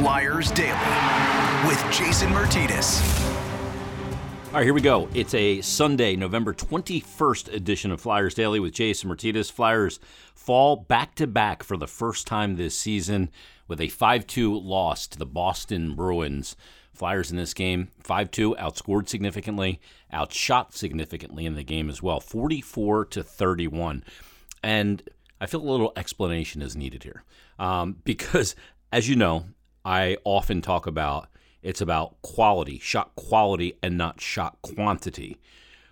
Flyers Daily with Jason Martinez. All right, here we go. It's a Sunday, November 21st edition of Flyers Daily with Jason Martinez. Flyers fall back to back for the first time this season with a 5 2 loss to the Boston Bruins. Flyers in this game, 5 2, outscored significantly, outshot significantly in the game as well, 44 to 31. And I feel a little explanation is needed here um, because, as you know, I often talk about it's about quality, shot quality, and not shot quantity.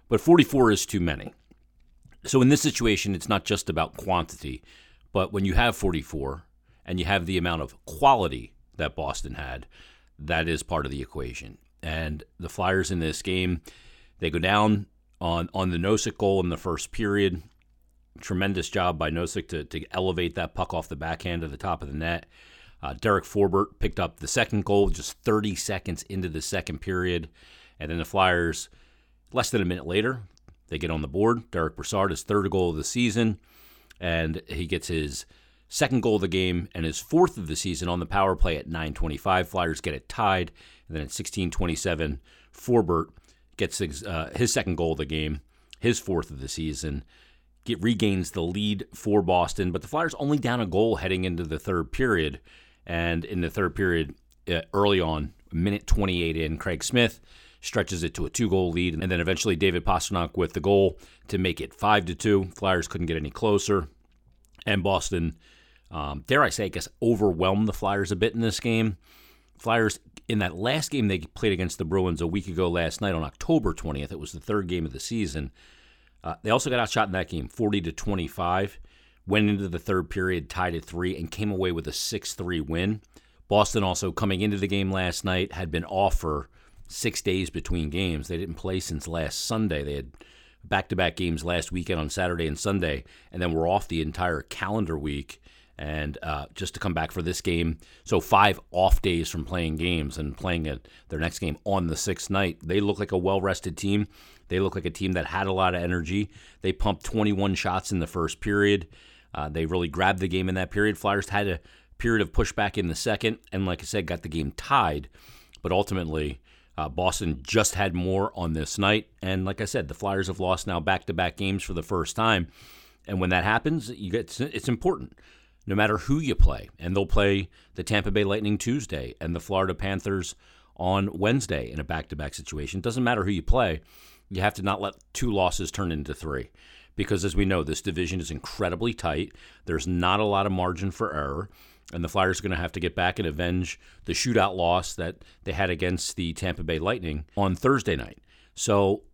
But 44 is too many. So in this situation, it's not just about quantity, but when you have 44 and you have the amount of quality that Boston had, that is part of the equation. And the Flyers in this game, they go down on on the Nosek goal in the first period. Tremendous job by Nosek to, to elevate that puck off the backhand to the top of the net. Uh, Derek Forbort picked up the second goal just 30 seconds into the second period. And then the Flyers, less than a minute later, they get on the board. Derick Brassard, his third goal of the season. And he gets his second goal of the game and his fourth of the season on the power play at 9.25. Flyers get it tied. And then at 16.27, Forbort gets his, uh, his second goal of the game, his fourth of the season. Get, regains the lead for Boston, but the Flyers only down a goal heading into the third period. And in the third period, uh, early on, minute 28 in, Craig Smith stretches it to a two-goal lead, and then eventually David Pastrnak with the goal to make it five to two. Flyers couldn't get any closer, and Boston, um, dare I say, I guess overwhelmed the Flyers a bit in this game. Flyers in that last game they played against the Bruins a week ago last night on October 20th. It was the third game of the season. Uh, they also got outshot in that game, 40 to 25 went into the third period tied at three and came away with a 6 3 win. Boston also coming into the game last night had been off for six days between games. They didn't play since last Sunday. They had back to back games last weekend on Saturday and Sunday, and then we're off the entire calendar week. And uh, just to come back for this game, so five off days from playing games and playing a, their next game on the sixth night. They look like a well rested team. They look like a team that had a lot of energy. They pumped 21 shots in the first period. Uh, they really grabbed the game in that period. Flyers had a period of pushback in the second, and like I said, got the game tied. But ultimately, uh, Boston just had more on this night. And like I said, the Flyers have lost now back to back games for the first time. And when that happens, you get it's important no matter who you play. And they'll play the Tampa Bay Lightning Tuesday and the Florida Panthers on Wednesday in a back to back situation. Doesn't matter who you play, you have to not let two losses turn into three because, as we know, this division is incredibly tight. There's not a lot of margin for error. And the Flyers are going to have to get back and avenge the shootout loss that they had against the Tampa Bay Lightning on Thursday night. So,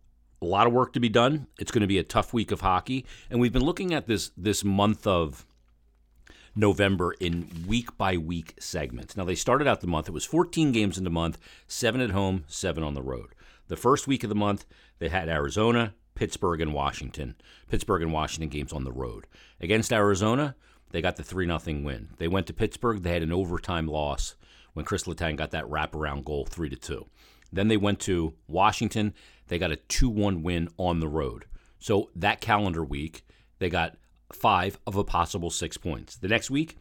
a lot of work to be done. It's going to be a tough week of hockey. And we've been looking at this this month of November in week by week segments. Now, they started out the month, it was 14 games in the month, seven at home, seven on the road. The first week of the month, they had Arizona, Pittsburgh and Washington. Pittsburgh and Washington games on the road. Against Arizona, they got the 3 0 win. They went to Pittsburgh, they had an overtime loss when Chris Letang got that wraparound goal 3 2. Then they went to Washington, they got a 2 1 win on the road. So that calendar week, they got five of a possible six points. The next week,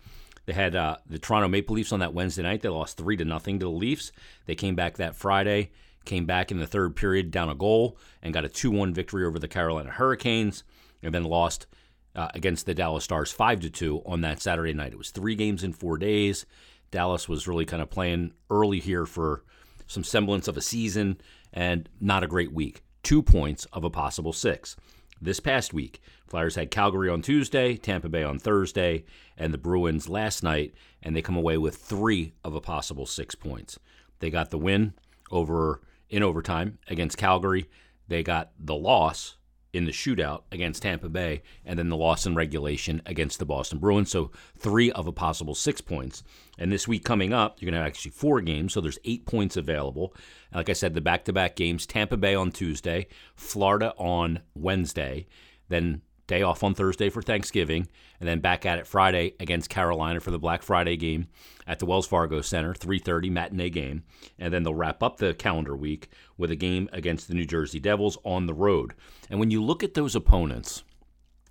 they had uh, the Toronto Maple Leafs on that Wednesday night. They lost three to nothing to the Leafs. They came back that Friday came back in the third period down a goal and got a 2 1 victory over the Carolina Hurricanes, and then lost uh, against the Dallas Stars 5 2 on that Saturday night. It was three games in four days. Dallas was really kind of playing early here for some semblance of a season and not a great week. Two points of a possible six. This past week, Flyers had Calgary on Tuesday, Tampa Bay on Thursday, and the Bruins last night, and they come away with three of a possible six points. They got the win over in overtime against Calgary. They got the loss in the shootout against Tampa Bay, and then the loss in regulation against the Boston Bruins. So three of a possible six points. And this week coming up, you're going to have actually four games, so there's eight points available. Like I said, the back to back games Tampa Bay on Tuesday, Florida on Wednesday, then day off on Thursday for Thanksgiving, and then back at it Friday against Carolina for the Black Friday game at the Wells Fargo Center, 3:30 matinee game, and then they'll wrap up the calendar week with a game against the New Jersey Devils on the road. And when you look at those opponents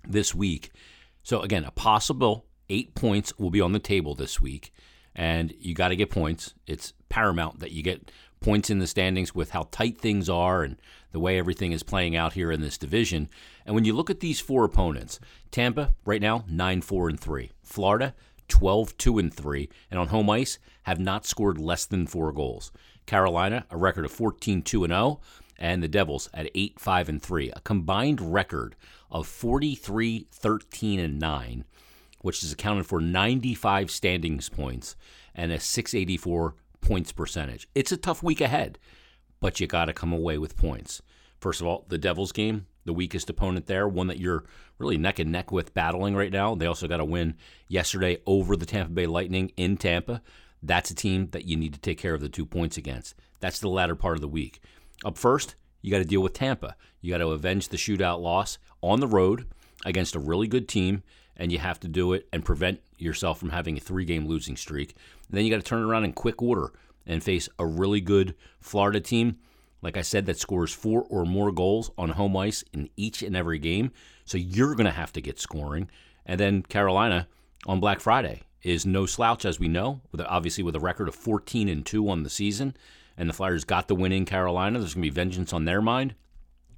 this week, so again, a possible 8 points will be on the table this week. and you got to get points. It's paramount that you get points in the standings with how tight things are and the way everything is playing out here in this division. And when you look at these four opponents, Tampa right now 9-4 and 3. Florida 12-2 and 3 and on home ice have not scored less than 4 goals. Carolina a record of 14-2 and 0 and the Devils at 8-5 and 3. A combined record of 43-13 and 9 which is accounted for 95 standings points and a 684 points percentage. It's a tough week ahead, but you got to come away with points. First of all, the Devils game, the weakest opponent there, one that you're really neck and neck with battling right now. They also got a win yesterday over the Tampa Bay Lightning in Tampa. That's a team that you need to take care of the two points against. That's the latter part of the week. Up first, you got to deal with Tampa. You got to avenge the shootout loss on the road against a really good team and you have to do it and prevent yourself from having a three game losing streak. Then you got to turn around in quick order and face a really good Florida team, like I said, that scores four or more goals on home ice in each and every game. So you're going to have to get scoring. And then Carolina on Black Friday is no slouch, as we know, with obviously with a record of 14 and 2 on the season. And the Flyers got the win in Carolina. There's going to be vengeance on their mind.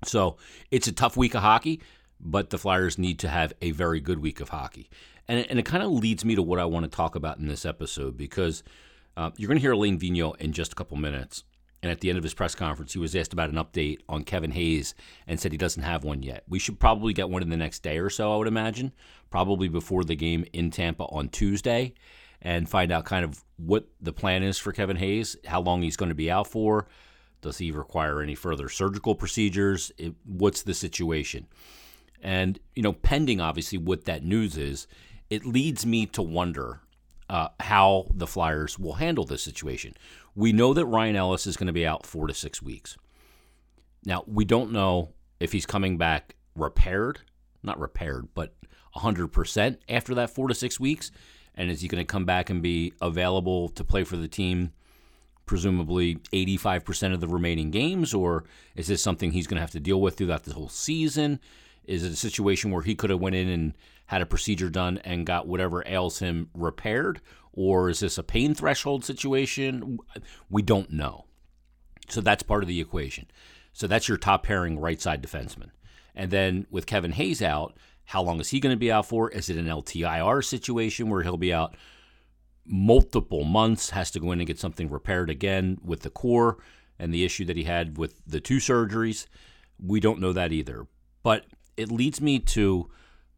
So it's a tough week of hockey but the Flyers need to have a very good week of hockey. And, and it kind of leads me to what I want to talk about in this episode because uh, you're going to hear Alain Vigneault in just a couple minutes. And at the end of his press conference, he was asked about an update on Kevin Hayes and said he doesn't have one yet. We should probably get one in the next day or so, I would imagine, probably before the game in Tampa on Tuesday, and find out kind of what the plan is for Kevin Hayes, how long he's going to be out for. Does he require any further surgical procedures? It, what's the situation? And, you know, pending obviously what that news is, it leads me to wonder uh, how the Flyers will handle this situation. We know that Ryan Ellis is going to be out four to six weeks. Now, we don't know if he's coming back repaired, not repaired, but 100% after that four to six weeks. And is he going to come back and be available to play for the team, presumably 85% of the remaining games? Or is this something he's going to have to deal with throughout the whole season? Is it a situation where he could have went in and had a procedure done and got whatever ails him repaired, or is this a pain threshold situation? We don't know. So that's part of the equation. So that's your top pairing right side defenseman. And then with Kevin Hayes out, how long is he going to be out for? Is it an LTIR situation where he'll be out multiple months, has to go in and get something repaired again with the core and the issue that he had with the two surgeries? We don't know that either. But it leads me to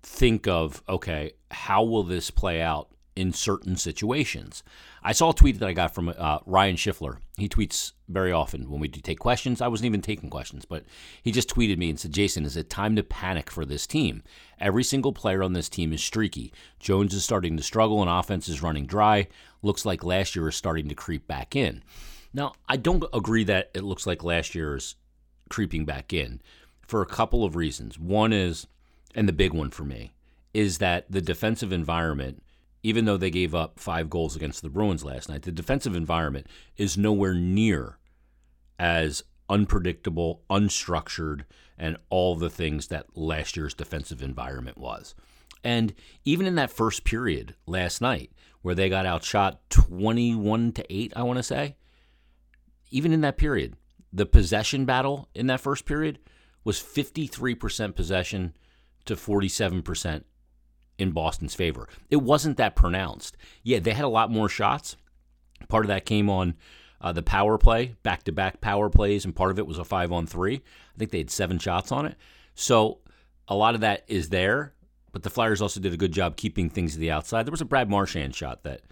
think of okay, how will this play out in certain situations? I saw a tweet that I got from uh, Ryan Schiffler. He tweets very often when we do take questions. I wasn't even taking questions, but he just tweeted me and said, Jason, is it time to panic for this team? Every single player on this team is streaky. Jones is starting to struggle and offense is running dry. Looks like last year is starting to creep back in. Now, I don't agree that it looks like last year is creeping back in for a couple of reasons. One is, and the big one for me, is that the defensive environment, even though they gave up five goals against the Bruins last night, the defensive environment is nowhere near as unpredictable, unstructured, and all the things that last year's defensive environment was. And even in that first period last night, where they got outshot 21 to 8, I want to say, even in that period, the possession battle in that first period was 53% possession to 47% in Boston's favor. It wasn't that pronounced. Yeah, they had a lot more shots. Part of that came on uh, the power play, back to back power plays, and part of it was a five on three. I think they had seven shots on it. So a lot of that is there, but the Flyers also did a good job keeping things to the outside. There was a Brad Marchand shot that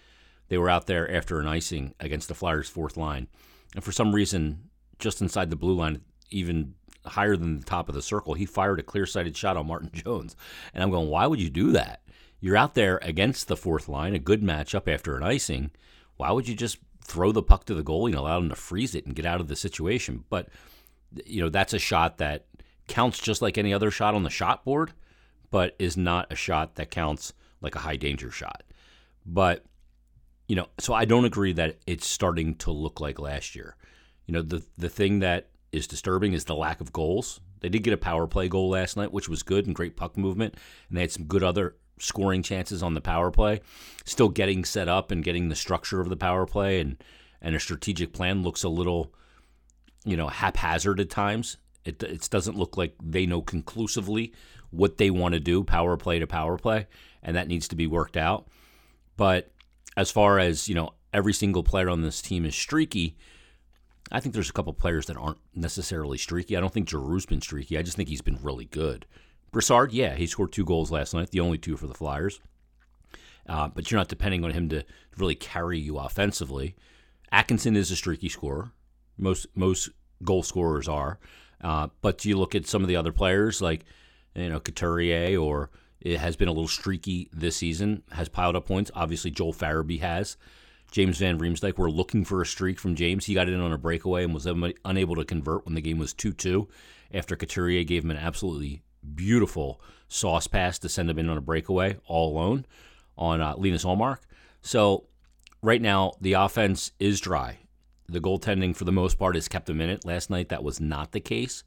they were out there after an icing against the Flyers' fourth line. And for some reason, just inside the blue line, even higher than the top of the circle. He fired a clear sighted shot on Martin Jones. And I'm going, why would you do that? You're out there against the fourth line, a good matchup after an icing. Why would you just throw the puck to the goalie and allow him to freeze it and get out of the situation? But, you know, that's a shot that counts just like any other shot on the shot board, but is not a shot that counts like a high danger shot. But, you know, so I don't agree that it's starting to look like last year. You know, the the thing that is disturbing is the lack of goals. They did get a power play goal last night, which was good and great puck movement, and they had some good other scoring chances on the power play, still getting set up and getting the structure of the power play and and a strategic plan looks a little, you know, haphazard at times. It it doesn't look like they know conclusively what they want to do, power play to power play, and that needs to be worked out. But as far as you know, every single player on this team is streaky. I think there's a couple players that aren't necessarily streaky. I don't think Giroux's been streaky. I just think he's been really good. Brassard, yeah, he scored two goals last night, the only two for the Flyers. Uh, but you're not depending on him to really carry you offensively. Atkinson is a streaky scorer. Most most goal scorers are. Uh, but you look at some of the other players like you know Couturier, or it has been a little streaky this season, has piled up points. Obviously, Joel Farabee has. James Van Riemsdyk, we're looking for a streak from James. He got it in on a breakaway and was unable to convert when the game was 2 2 after Couturier gave him an absolutely beautiful sauce pass to send him in on a breakaway all alone on uh, Linus Ullmark. So right now the offense is dry. The goaltending for the most part is kept a minute. Last night that was not the case,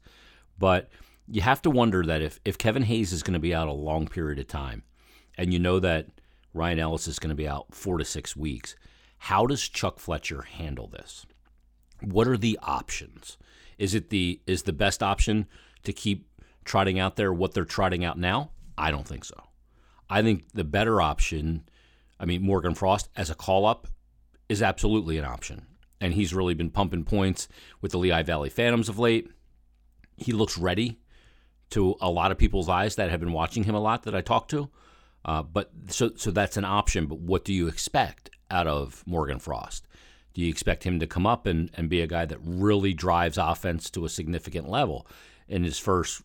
but you have to wonder that if if Kevin Hayes is going to be out a long period of time, and you know that Ryan Ellis is going to be out four to six weeks, how does Chuck Fletcher handle this? What are the options? Is it the is the best option to keep trotting out there what they're trotting out now? I don't think so. I think the better option, I mean, Morgan Frost as a call up is absolutely an option. And he's really been pumping points with the Lehigh Valley Phantoms of late. He looks ready to a lot of people's eyes that have been watching him a lot that I talk to. Uh, but so so that's an option. But what do you expect out of Morgan Frost? Do you expect him to come up and, and be a guy that really drives offense to a significant level in his first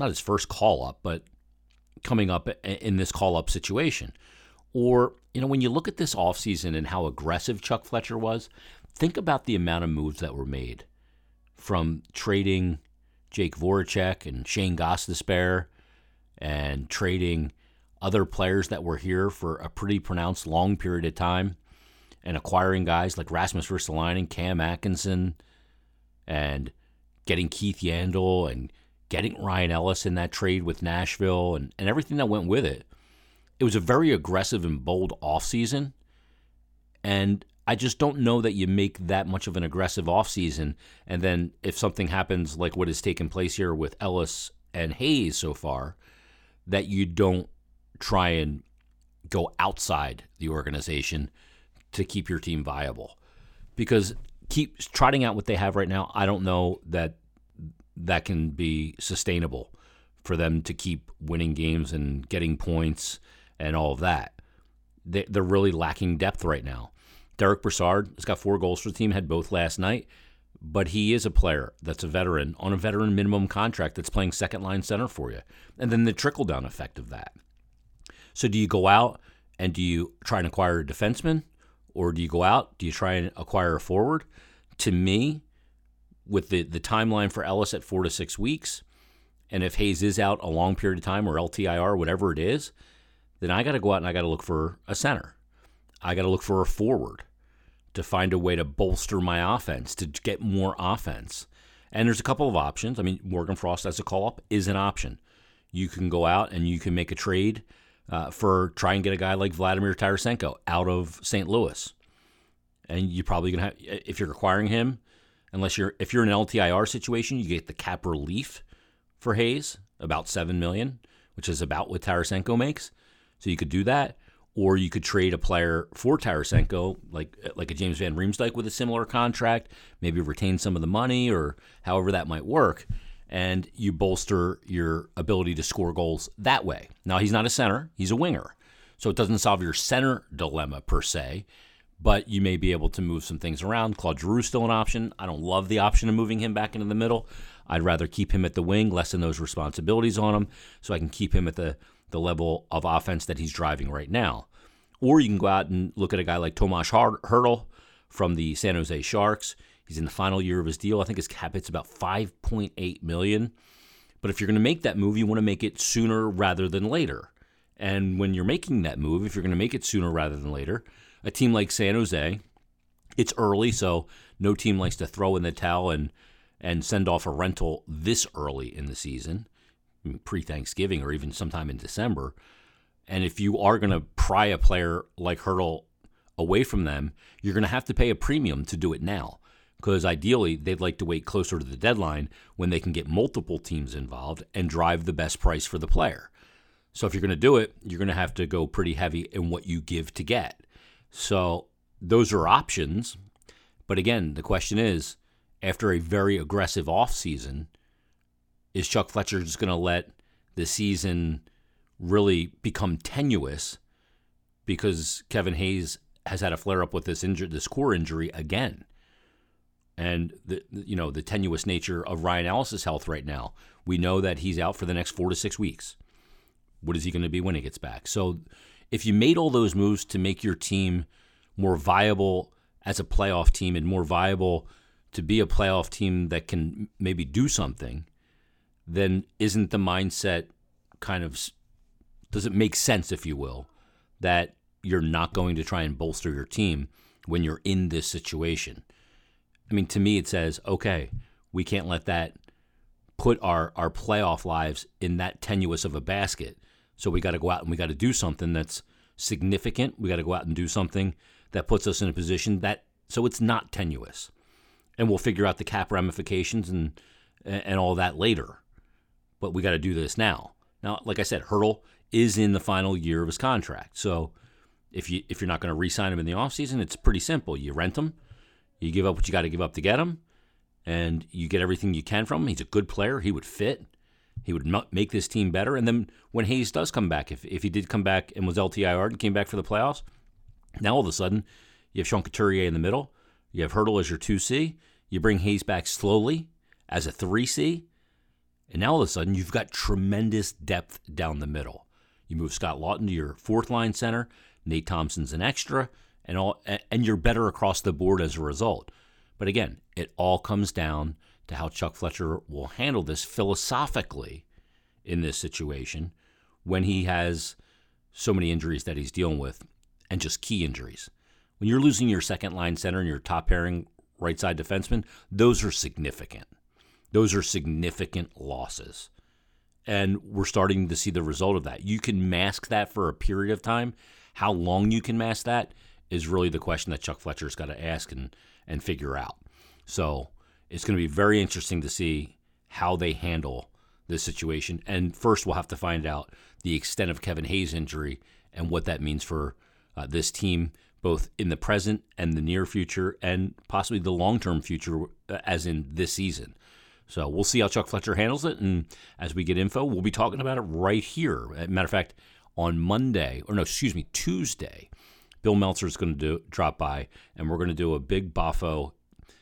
not his first call up, but coming up in this call up situation. Or, you know, when you look at this offseason and how aggressive Chuck Fletcher was, think about the amount of moves that were made from trading Jake Voracek and Shane Gostisbehere and trading other players that were here for a pretty pronounced long period of time and acquiring guys like Rasmus Ristolainen, Cam Atkinson, and getting Keith Yandle and getting Ryan Ellis in that trade with Nashville and, and everything that went with it. It was a very aggressive and bold offseason. And I just don't know that you make that much of an aggressive offseason. And then if something happens like what has taken place here with Ellis and Hayes so far, that you don't try and go outside the organization to keep your team viable. Because keep trotting out what they have right now, I don't know that that can be sustainable for them to keep winning games and getting points and all of that. They, are really lacking depth right now. Derick Brassard has got four goals for the team, had both last night, but he is a player that's a veteran on a veteran minimum contract that's playing second line center for you. And then the trickle down effect of that. So do you go out and do you try and acquire a defenseman? Or do you go out? Do you try and acquire a forward? To me, with the, the timeline for Ellis at four to six weeks, and if Hayes is out a long period of time or LTIR, whatever it is, then I got to go out and I got to look for a center. I got to look for a forward to find a way to bolster my offense, to get more offense. And there's a couple of options. I mean, Morgan Frost as a call up is an option. You can go out and you can make a trade uh, for try and get a guy like Vladimir Tarasenko out of St. Louis. And you're probably to have, if you're acquiring him, unless you're if you're in an LTIR situation, you get the cap relief for Hayes, about seven million, which is about what Tarasenko makes. So you could do that, or you could trade a player for Tarasenko, like like a James Van Riemsdyk with a similar contract, maybe retain some of the money, or however that might work, and you bolster your ability to score goals that way. Now he's not a center; he's a winger, so it doesn't solve your center dilemma per se but you may be able to move some things around. Claude Giroux still an option. I don't love the option of moving him back into the middle. I'd rather keep him at the wing, lessen those responsibilities on him, so I can keep him at the, the level of offense that he's driving right now. Or you can go out and look at a guy like Tomas Hertl from the San Jose Sharks. He's in the final year of his deal. I think his cap hit's about 5.8 million. But if you're going to make that move, you want to make it sooner rather than later. And when you're making that move, if you're going to make it sooner rather than later, a team like San Jose, it's early, so no team likes to throw in the towel and and send off a rental this early in the season, pre Thanksgiving or even sometime in December. And if you are going to pry a player like Hertl away from them, you're going to have to pay a premium to do it now. Because ideally, they'd like to wait closer to the deadline when they can get multiple teams involved and drive the best price for the player. So if you're going to do it, you're going to have to go pretty heavy in what you give to get. So those are options. But again, the question is after a very aggressive offseason, is Chuck Fletcher just going to let the season really become tenuous because Kevin Hayes has had a flare up with this injury, this core injury again? And the you know the tenuous nature of Ryan Ellis's health right now. We know that he's out for the next four to six weeks. What is he going to be when he gets back? So, if you made all those moves to make your team more viable as a playoff team and more viable to be a playoff team that can maybe do something, then isn't the mindset kind of does it make sense, if you will, that you're not going to try and bolster your team when you're in this situation? I mean, to me, it says, okay, we can't let that put our, our playoff lives in that tenuous of a basket. So we got to go out and we got to do something that's significant. We got to go out and do something that puts us in a position that so it's not tenuous. And we'll figure out the cap ramifications and and all that later. But we got to do this now. Now, like I said, Hertl is in the final year of his contract. So if you if you're not going to re-sign him in the offseason, it's pretty simple. You rent him, you give up what you got to give up to get him, and you get everything you can from him. He's a good player. He would fit. He would make this team better. And then when Hayes does come back, if, if he did come back and was LTIR and came back for the playoffs, now all of a sudden you have Sean Couturier in the middle. You have Hertl as your 2C. You bring Hayes back slowly as a 3C. And now all of a sudden you've got tremendous depth down the middle. You move Scott Laughton to your fourth line center. Nate Thompson's an extra, and all, and you're better across the board as a result. But again, it all comes down to how Chuck Fletcher will handle this philosophically in this situation when he has so many injuries that he's dealing with and just key injuries. When you're losing your second line center and your top pairing right side defenseman, those are significant. Those are significant losses. And we're starting to see the result of that. You can mask that for a period of time. How long you can mask that is really the question that Chuck Fletcher's got to ask and, and figure out. So it's going to be very interesting to see how they handle this situation. And first, we'll have to find out the extent of Kevin Hayes' injury and what that means for uh, this team, both in the present and the near future, and possibly the long term future, uh, as in this season. So we'll see how Chuck Fletcher handles it. And as we get info, we'll be talking about it right here. Matter of fact, on Monday, or no, excuse me, Tuesday, Bill Meltzer is going to do, drop by, and we're going to do a big Boffo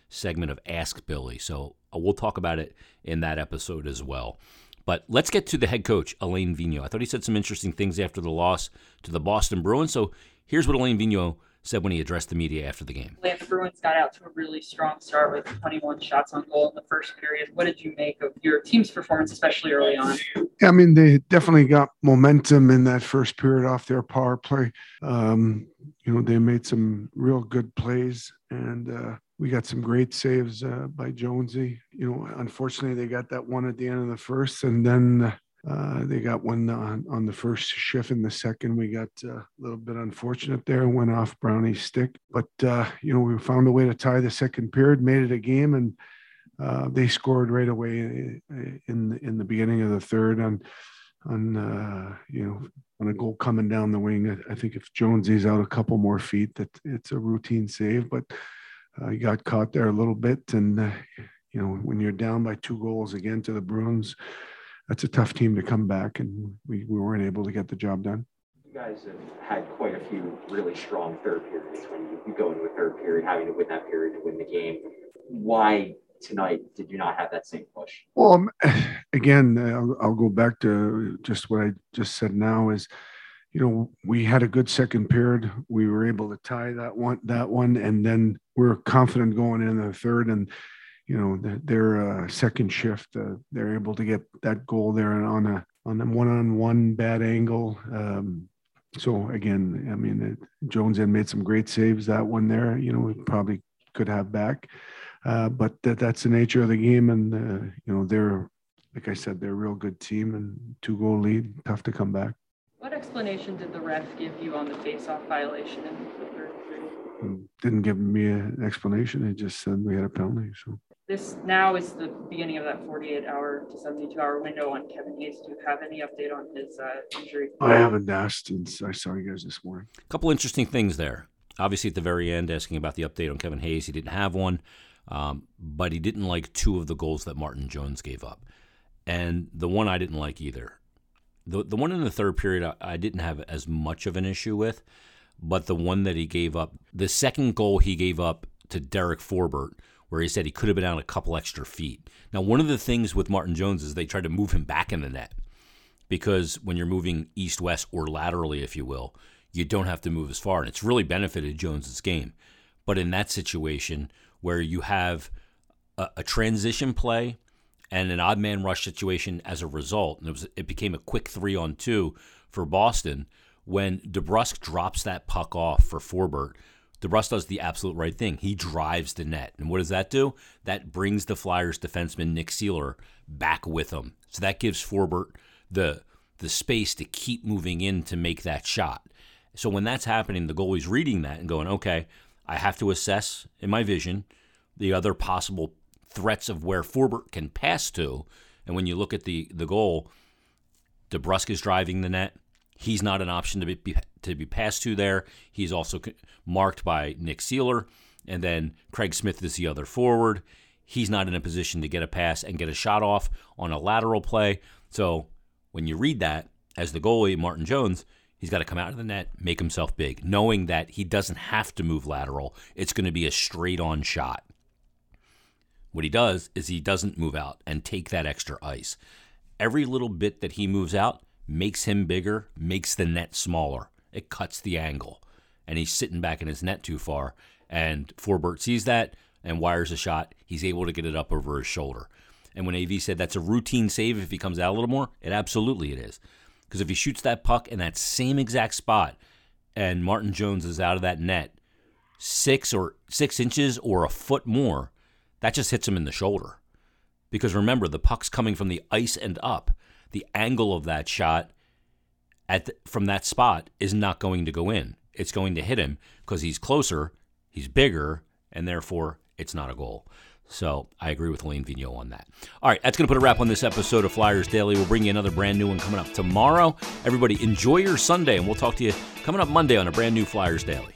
segment of Ask Billy. So uh, we'll talk about it in that episode as well. But let's get to the head coach, Alain Vigneault. I thought he said some interesting things after the loss to the Boston Bruins. So here's what Alain Vigneault said when he addressed the media after the game. The Bruins got out to a really strong start with 21 shots on goal in the first period. What did you make of your team's performance, especially early on? Yeah, I mean, they definitely got momentum in that first period off their power play. Um, you know, they made some real good plays and uh, we got some great saves uh, by Jonesy. You know, unfortunately, they got that one at the end of the first, and then uh, they got one on, on the first shift in the second. We got uh, a little bit unfortunate there and went off Brownie's stick. But, uh, you know, we found a way to tie the second period, made it a game, and uh, they scored right away in in the beginning of the third on on uh, you know on a goal coming down the wing. I think if Jonesy's out a couple more feet, that it's a routine save, but uh, he got caught there a little bit. And, uh, you know, when you're down by two goals again to the Bruins, that's a tough team to come back. And we, we weren't able to get the job done. You guys have had quite a few really strong third periods when you go into a third period, having to win that period to win the game. Why tonight did you not have that same push? Well, um, again, I'll, I'll, go back to just what I just said now is you know, we had a good second period. We were able to tie that one, that one, and then we are confident going in the third. And you know, the, their uh, second shift, uh, they're able to get that goal there on a on a one-on-one bad angle. Um, so again, I mean, it, Jones had made some great saves that one there. You know, we probably could have back, uh, but that, that's the nature of the game. And uh, you know, they're like I said, they're a real good team and two goal lead, tough to come back. What explanation did the ref give you on the face-off violation in the third period? Didn't give me an explanation. He just said we had a penalty. So This now is the beginning of that 48-hour to 72-hour window on Kevin Hayes. Do you have any update on his uh, injury? I haven't asked since I saw you guys this morning. A couple interesting things there. Obviously, at the very end, asking about the update on Kevin Hayes, he didn't have one, um, but he didn't like two of the goals that Martin Jones gave up, and the one I didn't like either. The the one in the third period, I, I didn't have as much of an issue with, but the one that he gave up, the second goal he gave up to Derek Forbort, where he said he could have been out a couple extra feet. Now, one of the things with Martin Jones is they tried to move him back in the net because when you're moving east west or laterally, if you will, you don't have to move as far. And it's really benefited Jones's game. But in that situation where you have a, a transition play and an odd man rush situation as a result, and it, was, it became a quick three on two for Boston, when DeBrusk drops that puck off for Forbort, DeBrusk does the absolute right thing. He drives the net. And what does that do? That brings the Flyers defenseman Nick Seeler back with him. So that gives Forbort the the space to keep moving in to make that shot. So when that's happening, the goalie's reading that and going, okay, I have to assess in my vision the other possible threats of where Forbort can pass to. And when you look at the the goal, DeBrusk is driving the net. He's not an option to be to be passed to there. He's also marked by Nick Seeler, and then Craig Smith is the other forward. He's not in a position to get a pass and get a shot off on a lateral play. So when you read that as the goalie, Martin Jones, he's got to come out of the net, make himself big, knowing that he doesn't have to move lateral. It's going to be a straight on shot. What he does is he doesn't move out and take that extra ice. Every little bit that he moves out makes him bigger, makes the net smaller. It cuts the angle. And he's sitting back in his net too far. And Forbort sees that and wires a shot. He's able to get it up over his shoulder. And when AV said that's a routine save if he comes out a little more, it absolutely it is. Because if he shoots that puck in that same exact spot and Martin Jones is out of that net six or six inches or a foot more, that just hits him in the shoulder. Because remember, the puck's coming from the ice and up. The angle of that shot at the, from that spot is not going to go in. It's going to hit him because he's closer, he's bigger, and therefore it's not a goal. So I agree with Alain Vigneault on that. All right, that's going to put a wrap on this episode of Flyers Daily. We'll bring you another brand new one coming up tomorrow. Everybody, enjoy your Sunday, and we'll talk to you coming up Monday on a brand new Flyers Daily.